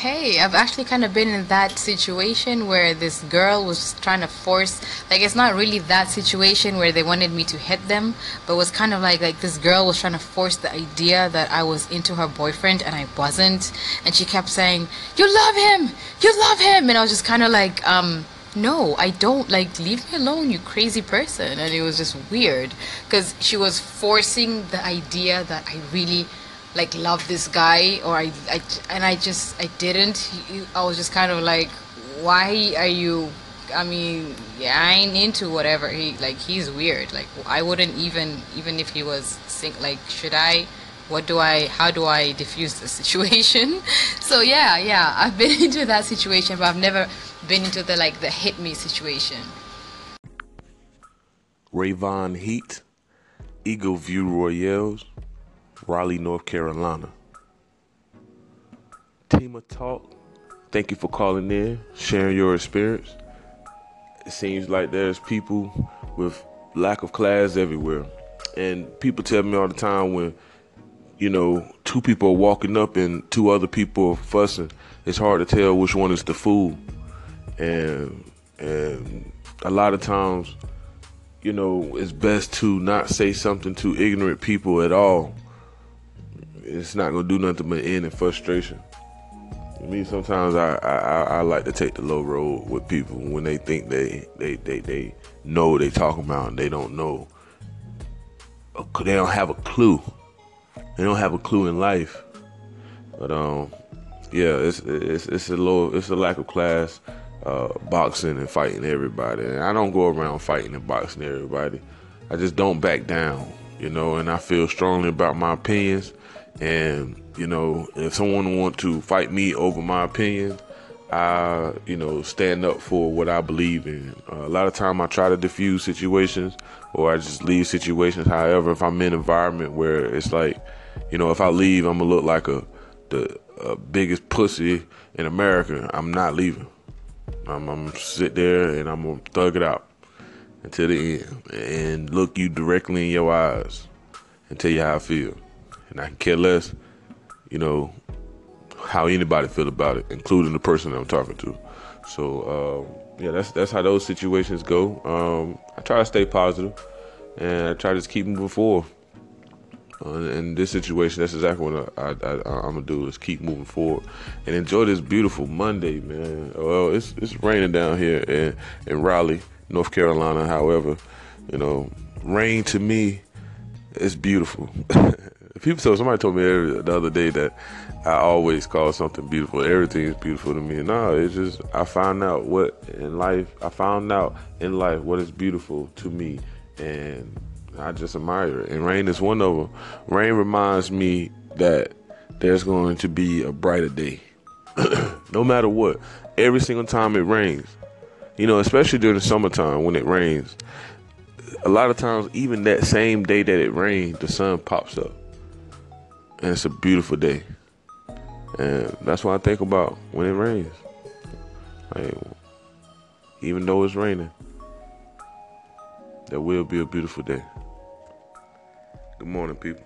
Hey, I've actually kind of been in that situation where this girl was trying to force, like it's not really that situation where they wanted me to hit them, but was kind of like like this girl was trying to force the idea that I was into her boyfriend and I wasn't, and she kept saying, "You love him, you love him," and I was just kind of like, um, no, I don't. Like, leave me alone, you crazy person. And it was just weird because she was forcing the idea that I really like love this guy or I, I and I just I didn't. I was just kind of like why are you I mean yeah I ain't into whatever. He like he's weird. Like I wouldn't even even if he was sing like should I what do I how do I diffuse the situation? So yeah yeah I've been into that situation but I've never been into the like the hit me situation. Rayvon Heat Eagle View Royales Raleigh, North Carolina. Team of Talk, thank you for calling in, sharing your experience. It seems like there's people with lack of class everywhere. And people tell me all the time when, you know, two people are walking up and two other people are fussing, it's hard to tell which one is the fool. And and a lot of times, you know, it's best to not say something to ignorant people at all it's not gonna do nothing but end in frustration. I mean, sometimes I, I, I like to take the low road with people when they think they they they, they know what they talking about and they don't know. They don't have a clue. They don't have a clue in life. But um, yeah, it's it's it's a low it's a lack of class, uh, boxing and fighting everybody. And I don't go around fighting and boxing everybody. I just don't back down, you know. And I feel strongly about my opinions and you know, if someone want to fight me over my opinion, I you know stand up for what I believe in. Uh, a lot of time I try to diffuse situations or I just leave situations. However, if I'm in an environment where it's like, you know, if I leave, I'm gonna look like a the biggest pussy in America. I'm not leaving. I'm, I'm gonna sit there and I'm gonna thug it out until the end and look you directly in your eyes and tell you how I feel and I can care less, you know, how anybody feel about it, including the person I'm talking to. So um, yeah, that's that's how those situations go. Um, I try to stay positive, and I try to just keep moving forward. Uh, in this situation, that's exactly what I, am gonna do is keep moving forward and enjoy this beautiful Monday, man. Well, it's it's raining down here in in Raleigh, North Carolina. However, you know, rain to me is beautiful. people so somebody told me the other day that I always call something beautiful. Everything is beautiful to me. No, it's just I found out what in life I found out in life what is beautiful to me, and I just admire it. And rain is one of them. Rain reminds me that there's going to be a brighter day, no matter what. Every single time it rains, you know, especially during the summertime when it rains. A lot of times, even that same day that it rained, the sun pops up and it's a beautiful day. And that's what I think about when it rains. Like, even though it's raining, there will be a beautiful day. Good morning, people.